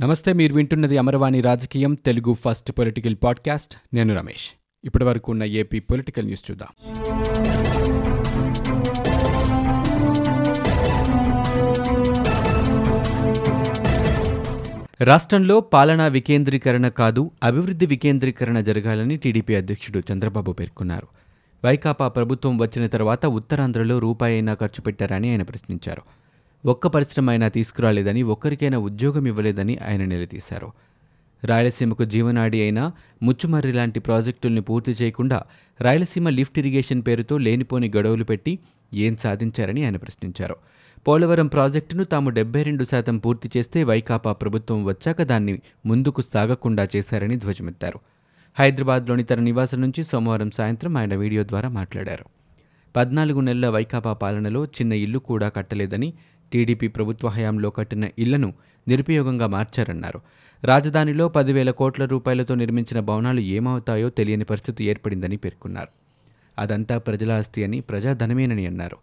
నమస్తే మీరు వింటున్నది అమరవాణి రాజకీయం తెలుగు ఫస్ట్ పొలిటికల్ పాడ్కాస్ట్. నేను రమేష్. ఇప్పటి వరకు ఉన్న ఏపీ పొలిటికల్ న్యూస్ చూద్దాం. రాష్ట్రంలో పాలనా వికేంద్రీకరణ కాదు అభివృద్ధి వికేంద్రీకరణ జరగాలని టీడీపీ అధ్యక్షుడు చంద్రబాబు పేర్కొన్నారు. వైకాపా ప్రభుత్వం వచ్చిన తర్వాత ఉత్తరాంధ్రలో రూపాయి అయినా ఖర్చు పెట్టారని ఆయన ప్రశ్నించారు. ఒక్క పరిశ్రమ అయినా తీసుకురాలేదని ఒక్కరికైనా ఉద్యోగం ఇవ్వలేదని ఆయన నిలదీశారు. రాయలసీమకు జీవనాడి అయిన ముచ్చుమర్రి లాంటి ప్రాజెక్టుల్ని పూర్తి చేయకుండా రాయలసీమ లిఫ్ట్ ఇరిగేషన్ పేరుతో లేనిపోని గడువులు పెట్టి ఏం సాధించారని ఆయన ప్రశ్నించారు. పోలవరం ప్రాజెక్టును తాము డెబ్బై రెండు శాతం పూర్తి చేస్తే వైకాపా ప్రభుత్వం వచ్చాక దాన్ని ముందుకు సాగకుండా చేశారని ధ్వజమెత్తారు. హైదరాబాద్లోని తన నివాసం నుంచి సోమవారం సాయంత్రం ఆయన వీడియో ద్వారా మాట్లాడారు. పద్నాలుగు నెలల వైకాపా పాలనలో చిన్న ఇల్లు కూడా కట్టలేదని టీడీపీ ప్రభుత్వ హయాంలో కట్టిన ఇళ్ళను నిరుపయోగంగా మార్చారన్నారు. రాజధానిలో పదివేల కోట్ల రూపాయలతో నిర్మించిన భవనాలు ఏమవుతాయో తెలియని పరిస్థితి ఏర్పడిందని పేర్కొన్నారు. అదంతా ప్రజల ఆస్తి అని ప్రజాధనమేనని అన్నారు.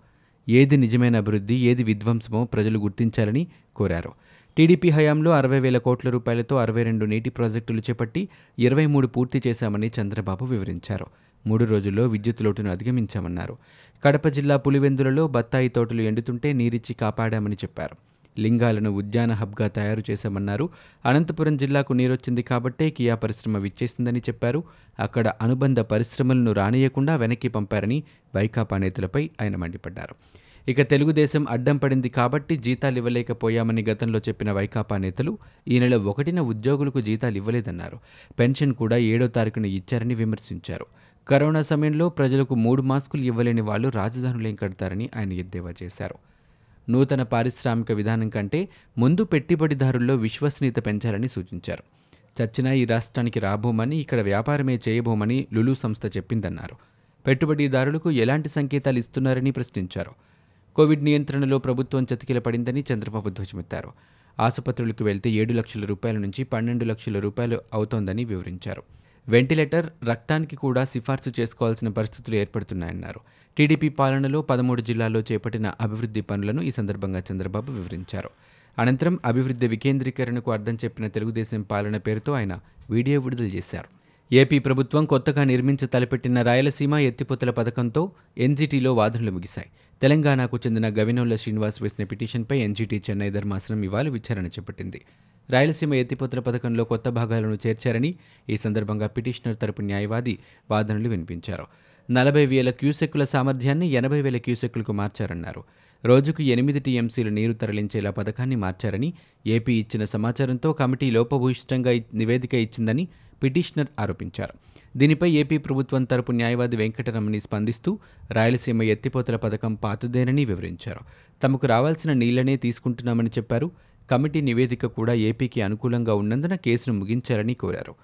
ఏది నిజమైన అభివృద్ధి ఏది విధ్వంసమో ప్రజలు గుర్తించాలని కోరారు. టీడీపీ హయాంలో అరవై వేల కోట్ల రూపాయలతో అరవై రెండు నీటి ప్రాజెక్టులు చేపట్టి ఇరవై మూడు పూర్తి చేశామని చంద్రబాబు వివరించారు. మూడు రోజుల్లో విద్యుత్ లోటును అధిగమించామన్నారు. కడప జిల్లా పులివెందులలో బత్తాయి తోటలు ఎండుతుంటే నీరిచ్చి కాపాడామని చెప్పారు. లింగాలను ఉద్యాన హబ్గా తయారు చేశామన్నారు. అనంతపురం జిల్లాకు నీరొచ్చింది కాబట్టే కియా పరిశ్రమ విచ్చేసిందని చెప్పారు. అక్కడ అనుబంధ పరిశ్రమలను రానియకుండా వెనక్కి పంపారని వైకాపా నేతలపై ఆయన మండిపడ్డారు. ఇక తెలుగుదేశం అడ్డం పడింది కాబట్టి జీతాలు ఇవ్వలేకపోయామని గతంలో చెప్పిన వైకాపా నేతలు ఈ నెల ఒకటిన ఉద్యోగులకు జీతాలు ఇవ్వలేదన్నారు. పెన్షన్ కూడా ఏడో తారీఖున ఇచ్చారని విమర్శించారు. కరోనా సమయంలో ప్రజలకు మూడు మాస్కులు ఇవ్వలేని వాళ్ళు రాజధానులేం కడతారని ఆయన ఎద్దేవా చేశారు. నూతన పారిశ్రామిక విధానం కంటే ముందు పెట్టుబడిదారుల్లో విశ్వసనీయత పెంచాలని సూచించారు. చచ్చినా ఈ రాష్ట్రానికి రాబోమని ఇక్కడ వ్యాపారమే చేయబోమని లులు సంస్థ చెప్పిందన్నారు. పెట్టుబడిదారులకు ఎలాంటి సంకేతాలు ఇస్తున్నారని ప్రశ్నించారు. కోవిడ్ నియంత్రణలో ప్రభుత్వం చతికిల పడిందని చంద్రబాబు ధ్వజమెత్తారు. ఆసుపత్రులకు వెళ్తే ఏడు లక్షల రూపాయల నుంచి పన్నెండు లక్షల రూపాయలు అవుతోందని వివరించారు. వెంటిలేటర్ రక్తానికి కూడా సిఫార్సు చేసుకోవాల్సిన పరిస్థితులు ఏర్పడుతున్నాయన్నారు. టీడీపీ పాలనలో పదమూడు జిల్లాల్లో చేపట్టిన అభివృద్ధి పనులను ఈ సందర్భంగా చంద్రబాబు వివరించారు. అనంతరం అభివృద్ధి వికేంద్రీకరణకు అర్థం చెప్పిన తెలుగుదేశం పాలన పేరుతో ఆయన వీడియో విడుదల చేశారు. ఏపీ ప్రభుత్వం కొత్తగా నిర్మించి తలపెట్టిన రాయలసీమ ఎత్తిపోతల పథకంతో ఎన్జీటీలో వాదనలు ముగిశాయి. తెలంగాణకు చెందిన గవినోళ్ళ శ్రీనివాస్ వేసిన పిటిషన్పై ఎన్జీటీ చెన్నై ధర్మాసనం ఇవాళ విచారణ చేపట్టింది. రాయలసీమ ఎత్తిపోతల పథకంలో కొత్త భాగాలను చేర్చారని ఈ సందర్భంగా పిటిషనర్ తరపు న్యాయవాది వాదనలు వినిపించారు. నలభై వేల క్యూసెక్కుల సామర్థ్యాన్ని ఎనభై వేల క్యూసెక్కులకు మార్చారన్నారు. రోజుకు ఎనిమిది టీఎంసీలు నీరు తరలించేలా పథకాన్ని మార్చారని ఏపీ ఇచ్చిన సమాచారంతో కమిటీ లోపభూయిష్టంగా నివేదిక ఇచ్చిందని పిటిషనర్ ఆరోపించారు. దీనిపై ఏపీ ప్రభుత్వం తరపు న్యాయవాది వెంకటరమణి స్పందిస్తూ రాయలసీమ ఎత్తిపోతల పథకం పాతుదేనని వివరించారు. తమకు రావాల్సిన నీళ్ళనే తీసుకుంటున్నామని చెప్పారు. కమిటీ నివేదిక కూడా ఏపీకి అనుకూలంగా ఉన్నందున కేసును ముగించాలని కోరారు.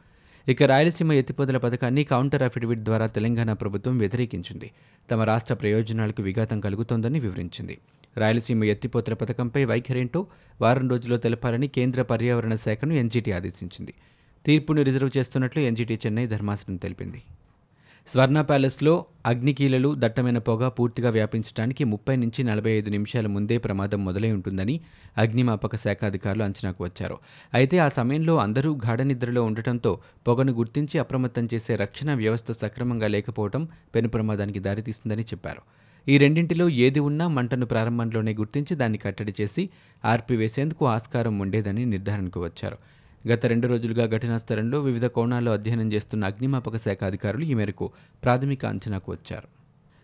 ఇక రాయలసీమ ఎత్తిపోతల పథకాన్ని కౌంటర్ అఫిడవిట్ ద్వారా తెలంగాణ ప్రభుత్వం వ్యతిరేకించింది. తమ రాష్ట్ర ప్రయోజనాలకు విఘాతం కలుగుతోందని వివరించింది. రాయలసీమ ఎత్తిపోతల పథకంపై వైఖరేంటో వారం రోజుల్లో తెలపాలని కేంద్ర పర్యావరణ శాఖను ఎన్జీటీ ఆదేశించింది. తీర్పును రిజర్వ్ చేస్తున్నట్లు ఎన్జీటీ చెన్నై ధర్మాసనం తెలిపింది. స్వర్ణ ప్యాలెస్లో అగ్నికీలలు దట్టమైన పొగ పూర్తిగా వ్యాపించడానికి ముప్పై నుంచి నలభై ఐదు నిమిషాల ముందే ప్రమాదం మొదలై ఉంటుందని అగ్నిమాపక శాఖ అధికారులు అంచనాకు వచ్చారు. అయితే ఆ సమయంలో అందరూ గాఢ నిద్రలో ఉండటంతో పొగను గుర్తించి అప్రమత్తం చేసే రక్షణ వ్యవస్థ సక్రమంగా లేకపోవడం పెను ప్రమాదానికి దారితీస్తుందని చెప్పారు. ఈ రెండింటిలో ఏది ఉన్నా మంటను ప్రారంభంలోనే గుర్తించి దాన్ని కట్టడి చేసి ఆర్పివేసేందుకు ఆస్కారం ఉండేదని నిర్ధారణకు వచ్చారు. గత రెండు రోజులుగా ఘటనా స్థలంలో వివిధ కోణాల్లో అధ్యయనం చేస్తున్న అగ్నిమాపక శాఖ అధికారులు ఈ మేరకు ప్రాథమిక అంచనాకు వచ్చారు.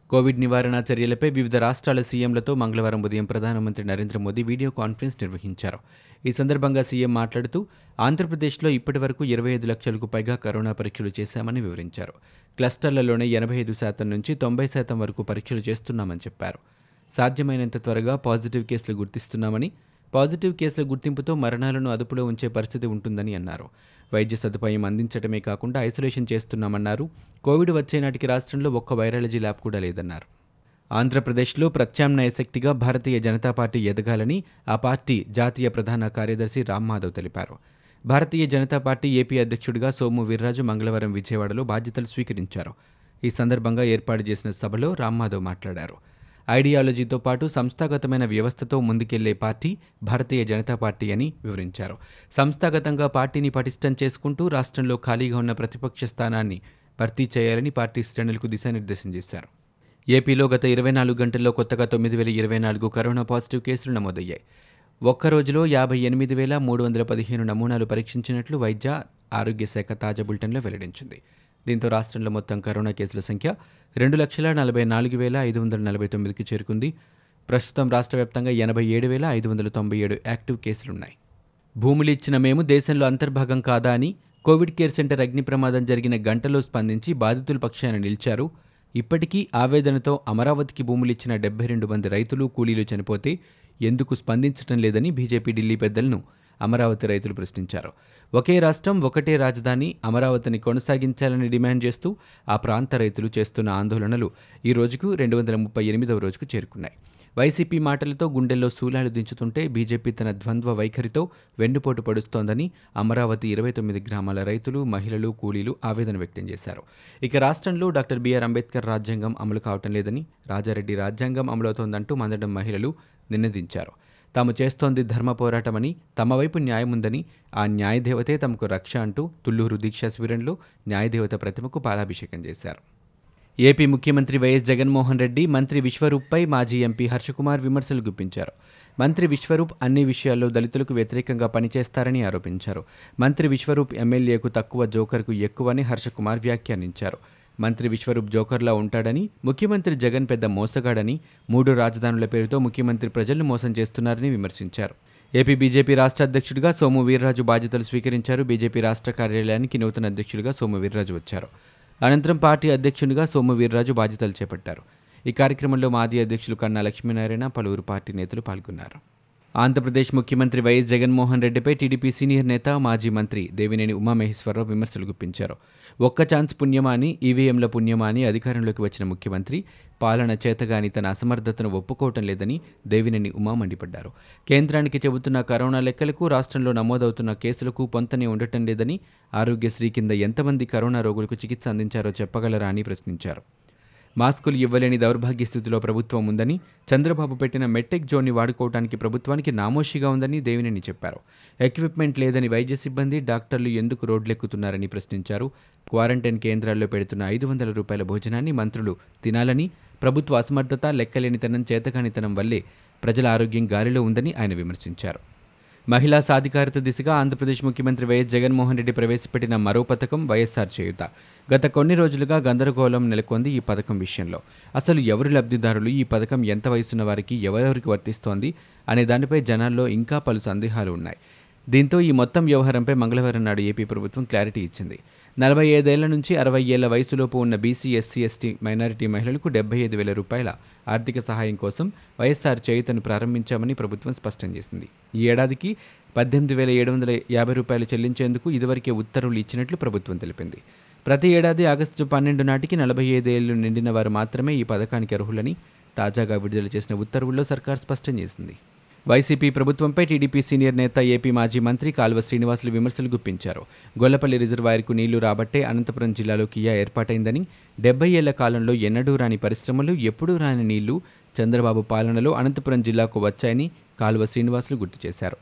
కోవిడ్ నివారణ చర్యలపై వివిధ రాష్ట్రాల సీఎంలతో మంగళవారం ఉదయం ప్రధానమంత్రి నరేంద్ర మోదీ వీడియో కాన్ఫరెన్స్ నిర్వహించారు. ఈ సందర్భంగా సీఎం మాట్లాడుతూ ఆంధ్రప్రదేశ్లో ఇప్పటి వరకు ఇరవై ఐదు లక్షలకు పైగా కరోనా పరీక్షలు చేశామని వివరించారు. క్లస్టర్లలోనే ఎనభై ఐదు శాతం నుంచి తొంభై శాతం వరకు పరీక్షలు చేస్తున్నామని చెప్పారు. సాధ్యమైనంత త్వరగా పాజిటివ్ కేసులు గుర్తిస్తున్నామని పాజిటివ్ కేసుల గుర్తింపుతో మరణాలను అదుపులో ఉంచే పరిస్థితి ఉంటుందని అన్నారు. వైద్య సదుపాయం అందించడమే కాకుండా ఐసోలేషన్ చేస్తున్నామన్నారు. కోవిడ్ వచ్చే నాటికి రాష్ట్రంలో ఒక్క వైరాలజీ ల్యాబ్ కూడా లేదన్నారు. ఆంధ్రప్రదేశ్లో ప్రత్యామ్నాయ శక్తిగా భారతీయ జనతా పార్టీ ఎదగాలని ఆ పార్టీ జాతీయ ప్రధాన కార్యదర్శి రామ్మాధవ్ తెలిపారు. భారతీయ జనతా పార్టీ ఏపీ అధ్యక్షుడిగా సోము వీర్రాజు మంగళవారం విజయవాడలో బాధ్యతలు స్వీకరించారు. ఈ సందర్భంగా ఏర్పాటు చేసిన సభలో రామ్మాధవ్ మాట్లాడారు. ఐడియాలజీతో పాటు సంస్థాగతమైన వ్యవస్థతో ముందుకెళ్ళే పార్టీ భారతీయ జనతా పార్టీ అని వివరించారు. సంస్థాగతంగా పార్టీని పటిష్టం చేసుకుంటూ రాష్ట్రంలో ఖాళీగా ఉన్న ప్రతిపక్ష స్థానాన్ని భర్తీ చేయాలని పార్టీ శ్రేణులకు దిశానిర్దేశం చేశారు. ఏపీలో గత ఇరవై నాలుగు గంటల్లో కొత్తగా తొమ్మిది వేల ఇరవై నాలుగు కరోనా పాజిటివ్ కేసులు నమోదయ్యాయి. ఒక్క రోజులో యాభై ఎనిమిది వేల మూడు వందల పదిహేను నమూనాలు పరీక్షించినట్లు వైద్య ఆరోగ్య శాఖ తాజా బులెటిన్లో వెల్లడించింది. దీంతో రాష్ట్రంలో మొత్తం కరోనా కేసుల సంఖ్య రెండు లక్షల నలభై నాలుగు వేల ఐదు వందల నలభై తొమ్మిదికి చేరుకుంది. ప్రస్తుతం రాష్ట్ర వ్యాప్తంగా ఎనభై ఏడు వేల ఐదు వందల తొంభై ఏడు యాక్టివ్ కేసులున్నాయి. భూములు ఇచ్చిన మేము దేశంలో అంతర్భాగం కాదా అని కోవిడ్ కేర్ సెంటర్ అగ్ని ప్రమాదం జరిగిన గంటలో స్పందించి బాధితుల పక్షాన నిలిచారు. ఇప్పటికీ ఆవేదనతో అమరావతికి భూములు ఇచ్చిన డెబ్బై రెండు మంది రైతులు కూలీలు చనిపోతే ఎందుకు స్పందించడం లేదని బీజేపీ ఢిల్లీ పెద్దలను అమరావతి రైతులు ప్రశ్నించారు. ఒకే రాష్ట్రం ఒకటే రాజధాని అమరావతిని కొనసాగించాలని డిమాండ్ చేస్తూ ఆ ప్రాంత రైతులు చేస్తున్న ఆందోళనలు ఈ రోజుకు రెండు వందల ముప్పై ఎనిమిదవ రోజుకు చేరుకున్నాయి. వైసీపీ మాటలతో గుండెల్లో శూలాలు దించుతుంటే బీజేపీ తన ద్వంద్వ వైఖరితో వెన్నుపోటు పడుస్తోందని అమరావతి ఇరవై తొమ్మిది గ్రామాల రైతులు మహిళలు కూలీలు ఆవేదన వ్యక్తం చేశారు. ఇక రాష్ట్రంలో డాక్టర్ బీఆర్ అంబేద్కర్ రాజ్యాంగం అమలు కావటం లేదని రాజారెడ్డి రాజ్యాంగం అమలవుతోందంటూ మందడం మహిళలు నినదించారు. తాము చేస్తోంది ధర్మ పోరాటమని తమ వైపు న్యాయముందని ఆ న్యాయదేవతే తమకు రక్ష అంటూ తుళ్ళూరు దీక్షా శిబిరంలో న్యాయదేవత ప్రతిమకు పాలాభిషేకం చేశారు. ఏపీ ముఖ్యమంత్రి వైఎస్ జగన్మోహన్ రెడ్డి మంత్రి విశ్వరూప్పై మాజీ ఎంపీ హర్షకుమార్ విమర్శలు గుప్పించారు. మంత్రి విశ్వరూప్ అన్ని విషయాల్లో దళితులకు వ్యతిరేకంగా పనిచేస్తారని ఆరోపించారు. మంత్రి విశ్వరూప్ ఎమ్మెల్యేకు తక్కువ జోకర్కు ఎక్కువని హర్షకుమార్ వ్యాఖ్యానించారు. మంత్రి విశ్వరూప్ జోకర్లా ఉంటాడని ముఖ్యమంత్రి జగన్ పెద్ద మోసగాడని మూడు రాజధానుల పేరుతో ముఖ్యమంత్రి ప్రజలను మోసం చేస్తున్నారని విమర్శించారు. ఏపీ బీజేపీ రాష్ట్ర అధ్యక్షుడిగా సోము వీర్రాజు బాధ్యతలు స్వీకరించారు. బీజేపీ రాష్ట్ర కార్యాలయానికి నూతన అధ్యక్షుడిగా సోము వీర్రాజు వచ్చారు. అనంతరం పార్టీ అధ్యక్షునిగా సోము వీర్రాజు బాధ్యతలు చేపట్టారు. ఈ కార్యక్రమంలో మాజీ అధ్యక్షులు కన్నా లక్ష్మీనారాయణ పలువురు పార్టీ నేతలు పాల్గొన్నారు. ఆంధ్రప్రదేశ్ ముఖ్యమంత్రి వైఎస్ జగన్మోహన్ రెడ్డిపై టీడీపీ సీనియర్ నేత మాజీ మంత్రి దేవినేని ఉమామహేశ్వరరావు విమర్శలు గుప్పించారు. ఒక్క ఛాన్స్ పుణ్యమా అని ఈవీఎంల పుణ్యమా అని అధికారంలోకి వచ్చిన ముఖ్యమంత్రి పాలన చేతగాని తన అసమర్థతను ఒప్పుకోవటం లేదని దేవినేని ఉమా మండిపడ్డారు. కేంద్రానికి చెబుతున్న కరోనా లెక్కలకు రాష్ట్రంలో నమోదవుతున్న కేసులకు పొంతనే ఉండటం లేదని ఆరోగ్యశ్రీ కింద ఎంతమంది కరోనా రోగులకు చికిత్స అందించారో చెప్పగలరా అని ప్రశ్నించారు. మాస్కులు ఇవ్వలేని దౌర్భాగ్య స్థితిలో ప్రభుత్వం ఉందని చంద్రబాబు పెట్టిన మెట్టెక్ జోన్ని వాడుకోవడానికి ప్రభుత్వానికి నామోషిగా ఉందని దేవినేని చెప్పారు. ఎక్విప్మెంట్ లేదని వైద్య సిబ్బంది డాక్టర్లు ఎందుకు రోడ్లెక్కుతున్నారని ప్రశ్నించారు. క్వారంటైన్ కేంద్రాల్లో పెడుతున్న ఐదు వందల రూపాయల భోజనాన్ని మంత్రులు తినాలని ప్రభుత్వ అసమర్థత లెక్కలేనితనం చేతకానితనం వల్లే ప్రజల ఆరోగ్యం గాలిలో ఉందని ఆయన విమర్శించారు. మహిళా సాధికారత దిశగా ఆంధ్రప్రదేశ్ ముఖ్యమంత్రి వైఎస్ జగన్మోహన్ రెడ్డి ప్రవేశపెట్టిన మరో పథకం వైఎస్ఆర్ చేయుత. గత కొన్ని రోజులుగా గందరగోళం నెలకొంది ఈ పథకం విషయంలో. అసలు ఎవరు లబ్ధిదారులు? ఈ పథకం ఎంత వయసున్న వారికి ఎవరెవరికి వర్తిస్తోంది? అనే దానిపై జనాల్లో ఇంకా పలు సందేహాలు ఉన్నాయి. దీంతో ఈ మొత్తం వ్యవహారంపై మంగళవారం నాడు ఏపీ ప్రభుత్వం క్లారిటీ ఇచ్చింది. నలభై ఐదేళ్ళ నుంచి అరవై ఏళ్ళ వయసులోపు ఉన్న బీసీ ఎస్సీ ఎస్టీ మైనారిటీ మహిళలకు డెబ్బై ఐదు వేల రూపాయల ఆర్థిక సహాయం కోసం వైఎస్ఆర్ చేయుతను ప్రారంభించామని ప్రభుత్వం స్పష్టం చేసింది. ఈ ఏడాదికి పద్దెనిమిది వేల ఏడు వందల యాభై రూపాయలు చెల్లించేందుకు ఇదివరకే ఉత్తర్వులు ఇచ్చినట్లు ప్రభుత్వం తెలిపింది. ప్రతి ఏడాది ఆగస్టు పన్నెండు నాటికి నలభై ఐదేళ్ళు నిండిన వారు మాత్రమే ఈ పథకానికి అర్హులని తాజాగా విడుదల చేసిన ఉత్తర్వుల్లో సర్కార్ స్పష్టం చేసింది. వైసీపీ ప్రభుత్వంపై టీడీపీ సీనియర్ నేత ఏపీ మాజీ మంత్రి కాల్వ శ్రీనివాసులు విమర్శలు గుప్పించారు. గొల్లపల్లి రిజర్వాయర్కు నీళ్ళు రాబట్టే అనంతపురం జిల్లాలో కియా ఏర్పాటైందని డెబ్బై ఏళ్ళ కాలంలో ఎన్నడూ రాని పరిశ్రమలు ఎప్పుడూ రాని నీళ్ళు చంద్రబాబు పాలనలో అనంతపురం జిల్లాకు వచ్చాయని కాల్వ శ్రీనివాసులు గుర్తు చేశారు.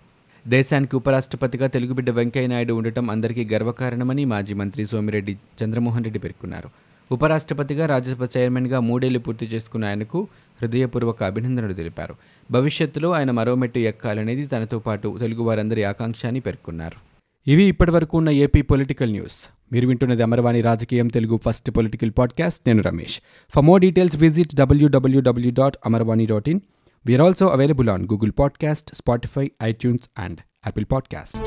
దేశానికి ఉపరాష్ట్రపతిగా తెలుగుబిడ్డ వెంకయ్యనాయుడు ఉండటం అందరికీ గర్వకారణమని మాజీ మంత్రి సోమిరెడ్డి చంద్రమోహన్ రెడ్డి పేర్కొన్నారు. ఉపరాష్ట్రపతిగా రాజ్యసభ చైర్మన్గా మూడేళ్ళు పూర్తి చేసుకున్న ఆయనకు హృదయపూర్వక అభినందనలు తెలిపారు. భవిష్యత్తులో ఆయన మరో మెట్టు ఎక్కాలనేది తనతో పాటు తెలుగు వారందరి ఆకాంక్ష అని పేర్కొన్నారు. ఇవి ఇప్పటివరకు ఉన్న ఏపీ పొలిటికల్ న్యూస్. మీరు వింటున్నది అమరవాణి రాజకీయం తెలుగు ఫస్ట్ పొలిటికల్ పాడ్కాస్ట్. నేను Ramesh. For more details visit W W W dot Amarvani dot in we are also available on Google podcast Spotify iTunes and Apple podcast